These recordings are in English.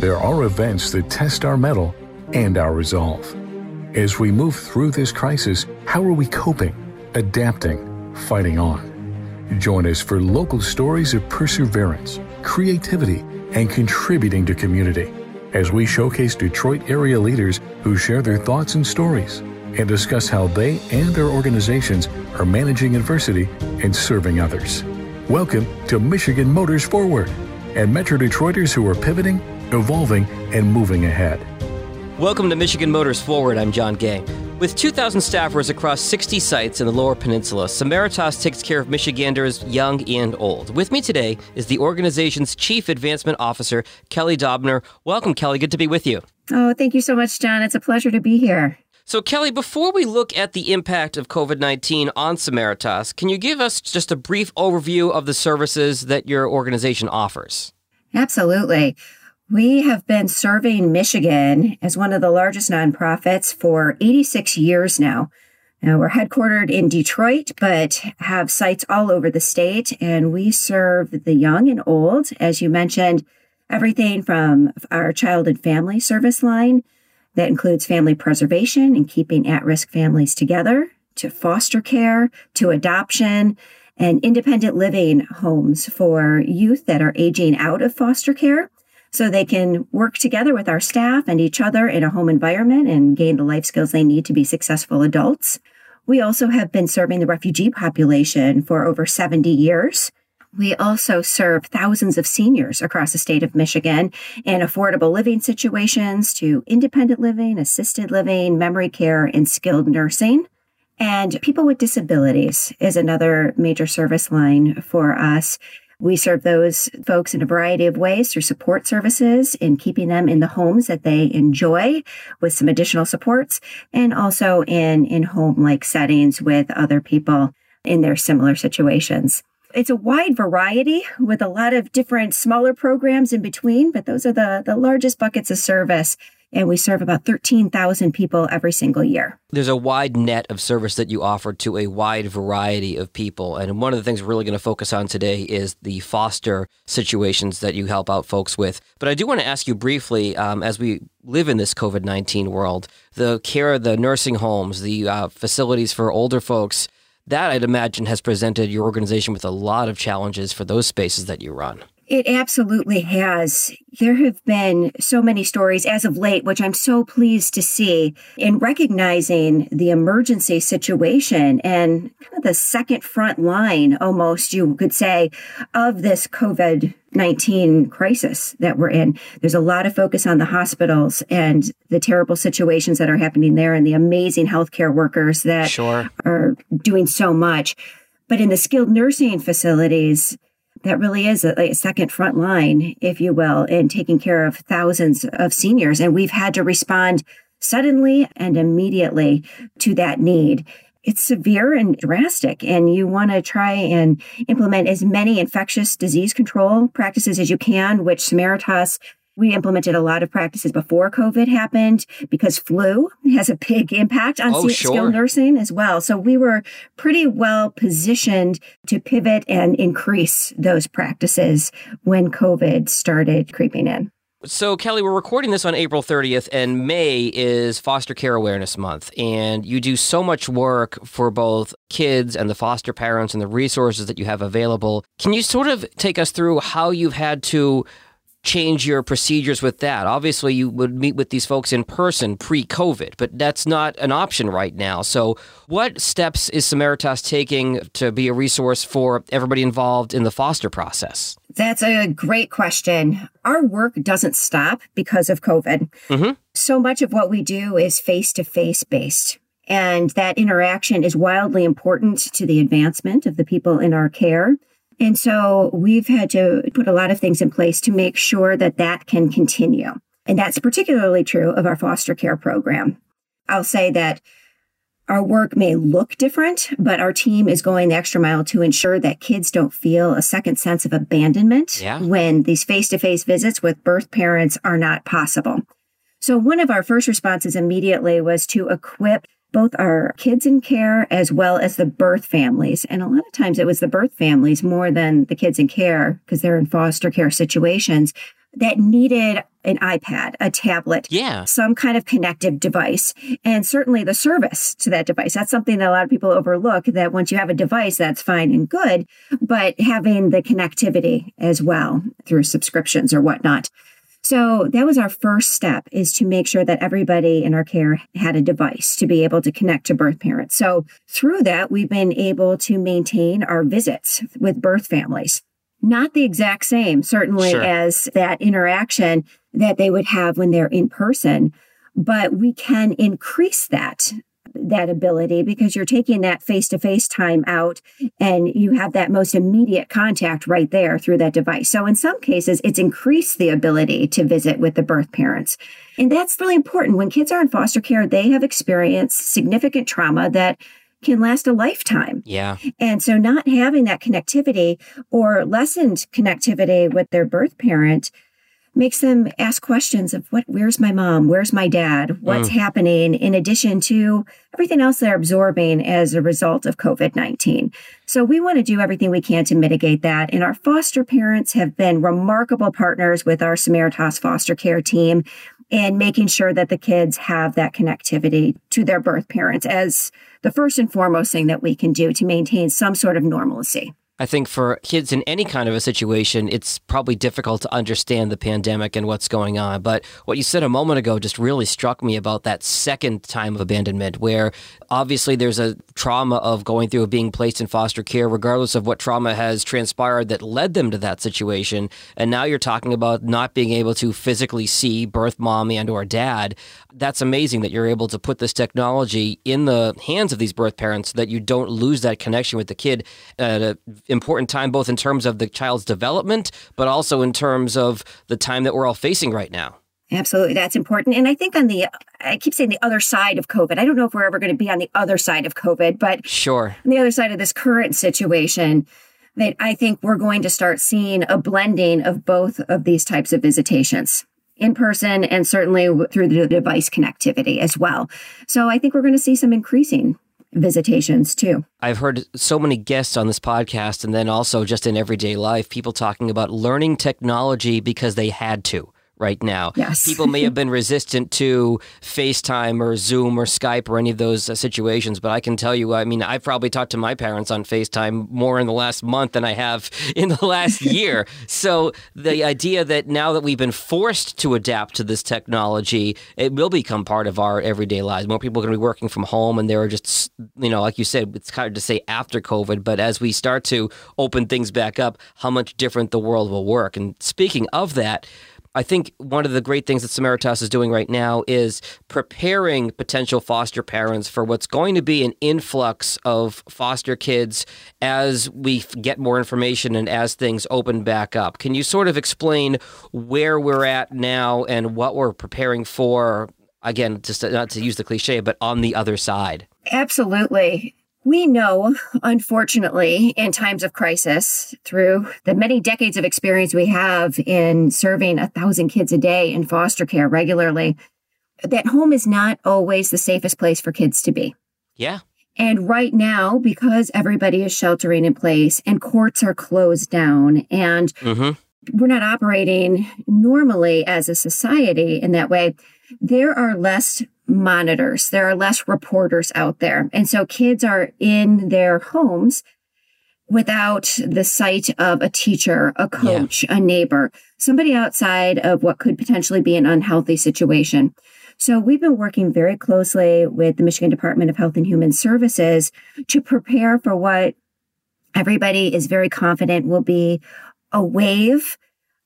there are events that test our mettle and our resolve. As we move through this crisis, how are we coping, adapting, fighting on? Join us for local stories of perseverance, creativity, and contributing to community as we showcase Detroit area leaders who share their thoughts and stories and discuss how they and their organizations are managing adversity and serving others. Welcome to Michigan Motors Forward and Metro Detroiters who are pivoting, evolving, and moving ahead. Welcome to Michigan Motors Forward. I'm John Gay. With 2,000 staffers across 60 sites in the Lower Peninsula, Samaritas takes care of Michiganders young and old. With me today is the organization's Chief Advancement Officer, Kelli Dobner. Welcome, Kelli. Good to be with you. Oh, thank you so much, John. It's a pleasure to be here. So, Kelli, before we look at the impact of COVID 19 on Samaritas, can you give us just a brief overview of the services that your organization offers? Absolutely. We have been serving Michigan as one of the largest nonprofits for 86 years now. now. We're headquartered in Detroit, but have sites all over the state, and we serve the young and old. As you mentioned, everything from our child and family service line that includes family preservation and keeping at risk families together, to foster care, to adoption, and independent living homes for youth that are aging out of foster care so they can work together with our staff and each other in a home environment and gain the life skills they need to be successful adults. We also have been serving the refugee population for over 70 years. We also serve thousands of seniors across the state of Michigan in affordable living situations to independent living, assisted living, memory care, and skilled nursing. And people with disabilities is another major service line for us. We serve those folks in a variety of ways through support services in keeping them in the homes that they enjoy with some additional supports and also in in home like settings with other people in their similar situations. It's a wide variety with a lot of different smaller programs in between, but those are the, the largest buckets of service and we serve about 13,000 people every single year. There's a wide net of service that you offer to a wide variety of people. And one of the things we're really going to focus on today is the foster situations that you help out folks with. But I do want to ask you briefly, um, as we live in this COVID 19 world, the care, of the nursing homes, the uh, facilities for older folks, that I'd imagine has presented your organization with a lot of challenges for those spaces that you run. It absolutely has. There have been so many stories as of late, which I'm so pleased to see in recognizing the emergency situation and kind of the second front line, almost you could say, of this COVID 19 crisis that we're in. There's a lot of focus on the hospitals and the terrible situations that are happening there and the amazing healthcare workers that sure. are doing so much. But in the skilled nursing facilities, that really is a, a, second front line, if you will, in taking care of thousands of seniors. And we've had to respond suddenly and immediately to that need. It's severe and drastic, and you want to try and implement as many infectious disease control practices as you can, which Samaritas we implemented a lot of practices before COVID happened because flu has a big impact on oh, skilled sure. nursing as well. So we were pretty well positioned to pivot and increase those practices when COVID started creeping in. So, Kelli, we're recording this on April 30th, and May is Foster Care Awareness Month. And you do so much work for both kids and the foster parents and the resources that you have available. Can you sort of take us through how you've had to change your procedures with that? Obviously, you would meet with these folks in person pre COVID, but that's not an option right now. So, what steps is Samaritas taking to be a resource for everybody involved in the foster process? That's a great question. Our work doesn't stop because of COVID. Mm-hmm. So much of what we do is face to face based. And that interaction is wildly important to the advancement of the people in our care. And so we've had to put a lot of things in place to make sure that that can continue. And that's particularly true of our foster care program. I'll say that our work may look different, but our team is going the extra mile to ensure that kids don't feel a second sense of abandonment yeah. when these face to face visits with birth parents are not possible. So, one of our first responses immediately was to equip both our kids in care as well as the birth families. And a lot of times it was the birth families more than the kids in care because they're in foster care situations that needed an iPad, a tablet, yeah, some kind of connective device, and certainly the service to that device. That's something that a lot of people overlook that once you have a device, that's fine and good, but having the connectivity as well through subscriptions or whatnot. So that was our first step is to make sure that everybody in our care had a device to be able to connect to birth parents. So through that, we've been able to maintain our visits with birth families not the exact same, certainly, sure. as that interaction that they would have when they're in person, but we can increase that that ability because you're taking that face to face time out and you have that most immediate contact right there through that device. So in some cases, it's increased the ability to visit with the birth parents. And that's really important. When kids are in foster care, they have experienced significant trauma that can last a lifetime. Yeah. And so not having that connectivity or lessened connectivity with their birth parent makes them ask questions of what where's my mom where's my dad what's mm. happening in addition to everything else they're absorbing as a result of covid-19 so we want to do everything we can to mitigate that and our foster parents have been remarkable partners with our samaritas foster care team and making sure that the kids have that connectivity to their birth parents as the first and foremost thing that we can do to maintain some sort of normalcy. I think for kids in any kind of a situation, it's probably difficult to understand the pandemic and what's going on. But what you said a moment ago just really struck me about that second time of abandonment, where obviously there's a trauma of going through of being placed in foster care, regardless of what trauma has transpired that led them to that situation. And now you're talking about not being able to physically see birth mom and or dad. That's amazing that you're able to put this technology in the hands of these birth parents so that you don't lose that connection with the kid at an important time, both in terms of the child's development, but also in terms of the time that we're all facing right now. Absolutely. That's important. And I think on the, I keep saying the other side of COVID. I don't know if we're ever going to be on the other side of COVID, but sure. On the other side of this current situation, that I think we're going to start seeing a blending of both of these types of visitations in person and certainly through the device connectivity as well. So I think we're going to see some increasing visitations too. I've heard so many guests on this podcast and then also just in everyday life, people talking about learning technology because they had to right now. Yes. People may have been resistant to FaceTime or Zoom or Skype or any of those uh, situations, but I can tell you, I mean, I've probably talked to my parents on FaceTime more in the last month than I have in the last year. so the idea that now that we've been forced to adapt to this technology, it will become part of our everyday lives. More people are going to be working from home, and there are just, you know, like you said, it's hard to say after COVID, but as we start to open things back up, how much different the world will work. And speaking of that, I think one of the great things that Samaritas is doing right now is preparing potential foster parents for what's going to be an influx of foster kids as we get more information and as things open back up. Can you sort of explain where we're at now and what we're preparing for? Again, just not to use the cliche, but on the other side. Absolutely. We know, unfortunately, in times of crisis, through the many decades of experience we have in serving a thousand kids a day in foster care regularly, that home is not always the safest place for kids to be. Yeah. And right now, because everybody is sheltering in place and courts are closed down and mm-hmm. we're not operating normally as a society in that way, there are less monitors. There are less reporters out there. And so kids are in their homes without the sight of a teacher, a coach, yeah. a neighbor, somebody outside of what could potentially be an unhealthy situation. So we've been working very closely with the Michigan Department of Health and Human Services to prepare for what everybody is very confident will be a wave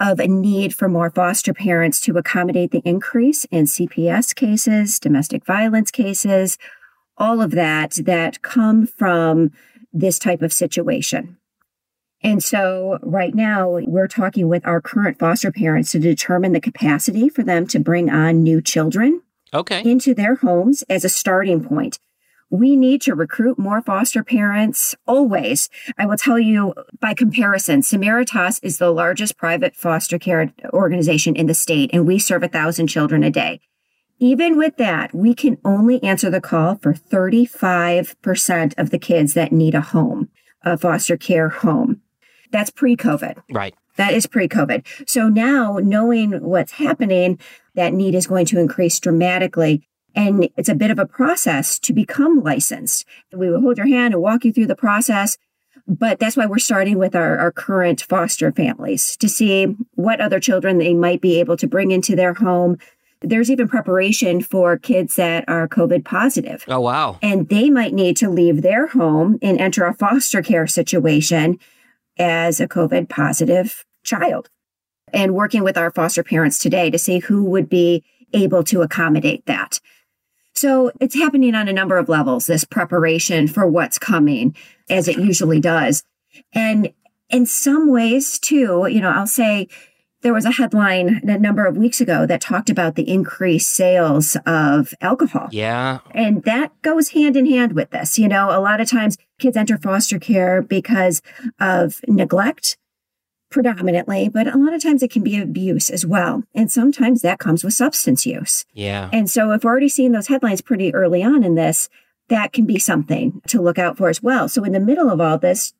of a need for more foster parents to accommodate the increase in CPS cases, domestic violence cases, all of that that come from this type of situation. And so right now we're talking with our current foster parents to determine the capacity for them to bring on new children okay. into their homes as a starting point we need to recruit more foster parents always. I will tell you by comparison, Samaritas is the largest private foster care organization in the state, and we serve a thousand children a day. Even with that, we can only answer the call for 35% of the kids that need a home, a foster care home. That's pre COVID. Right. That is pre COVID. So now knowing what's happening, that need is going to increase dramatically. And it's a bit of a process to become licensed. We will hold your hand and walk you through the process. But that's why we're starting with our, our current foster families to see what other children they might be able to bring into their home. There's even preparation for kids that are COVID positive. Oh, wow. And they might need to leave their home and enter a foster care situation as a COVID positive child. And working with our foster parents today to see who would be able to accommodate that. So it's happening on a number of levels, this preparation for what's coming, as it usually does. And in some ways, too, you know, I'll say there was a headline a number of weeks ago that talked about the increased sales of alcohol. Yeah. And that goes hand in hand with this. You know, a lot of times kids enter foster care because of neglect predominantly, but a lot of times it can be abuse as well. And sometimes that comes with substance use. Yeah. And so if we're already seeing those headlines pretty early on in this, that can be something to look out for as well. So in the middle of all this,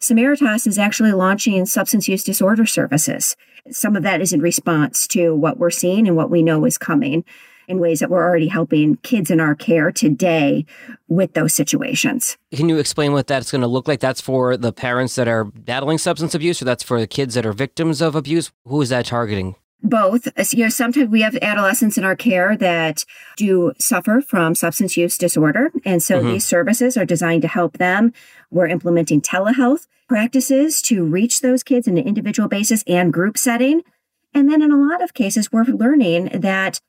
Samaritas is actually launching substance use disorder services. Some of that is in response to what we're seeing and what we know is coming in ways that we're already helping kids in our care today with those situations. Can you explain what that's going to look like? That's for the parents that are battling substance abuse, or that's for the kids that are victims of abuse? Who is that targeting? both you know sometimes we have adolescents in our care that do suffer from substance use disorder and so mm-hmm. these services are designed to help them we're implementing telehealth practices to reach those kids in an individual basis and group setting and then in a lot of cases we're learning that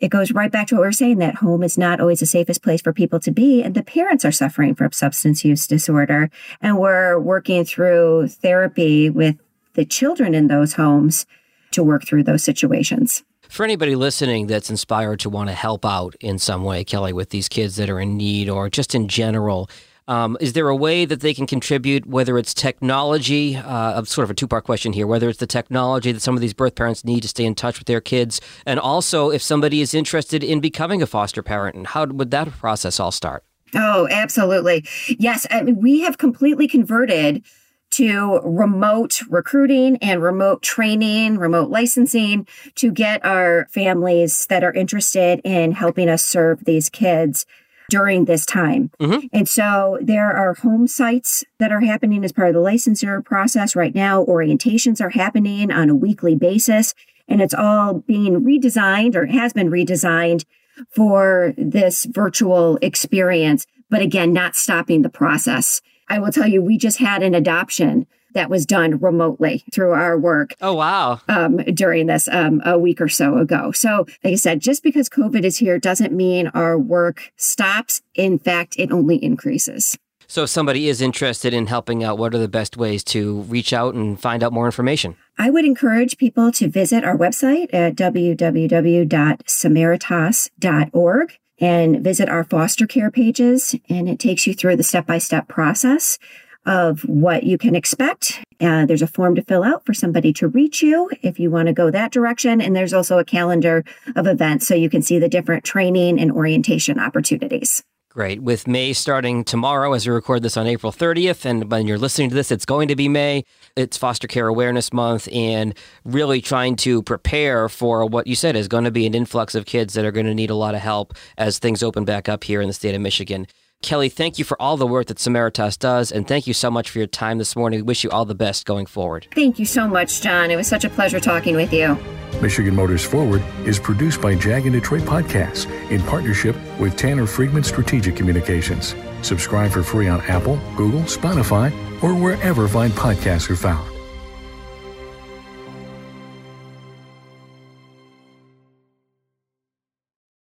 it goes right back to what we are saying that home is not always the safest place for people to be. And the parents are suffering from substance use disorder. And we're working through therapy with the children in those homes to work through those situations. For anybody listening that's inspired to want to help out in some way, Kelli, with these kids that are in need or just in general, um, is there a way that they can contribute, whether it's technology, uh, sort of a two part question here, whether it's the technology that some of these birth parents need to stay in touch with their kids, and also if somebody is interested in becoming a foster parent, and how would that process all start? Oh, absolutely. Yes. I mean, we have completely converted to remote recruiting and remote training, remote licensing to get our families that are interested in helping us serve these kids during this time. Mm-hmm. And so there are home sites that are happening as part of the licensure process right now. Orientations are happening on a weekly basis, and it's all being redesigned or has been redesigned for this virtual experience. But again, not stopping the process. I will tell you, we just had an adoption that was done remotely through our work. Oh, wow. Um, during this um, a week or so ago. So, like I said, just because COVID is here doesn't mean our work stops. In fact, it only increases. So, if somebody is interested in helping out, what are the best ways to reach out and find out more information? I would encourage people to visit our website at www.samaritas.org and visit our foster care pages, and it takes you through the step by step process of what you can expect. Uh, there's a form to fill out for somebody to reach you if you want to go that direction. And there's also a calendar of events so you can see the different training and orientation opportunities. Great. With May starting tomorrow, as we record this on April 30th, and when you're listening to this, it's going to be May. It's Foster Care Awareness Month, and really trying to prepare for what you said is going to be an influx of kids that are going to need a lot of help as things open back up here in the state of Michigan. Kelli, thank you for all the work that Samaritas does, and thank you so much for your time this morning. We wish you all the best going forward. Thank you so much, John. It was such a pleasure talking with you. Michigan Motors Forward is produced by Jag and Detroit Podcasts in partnership with Tanner Friedman Strategic Communications. Subscribe for free on Apple, Google, Spotify, or wherever fine podcasts are found.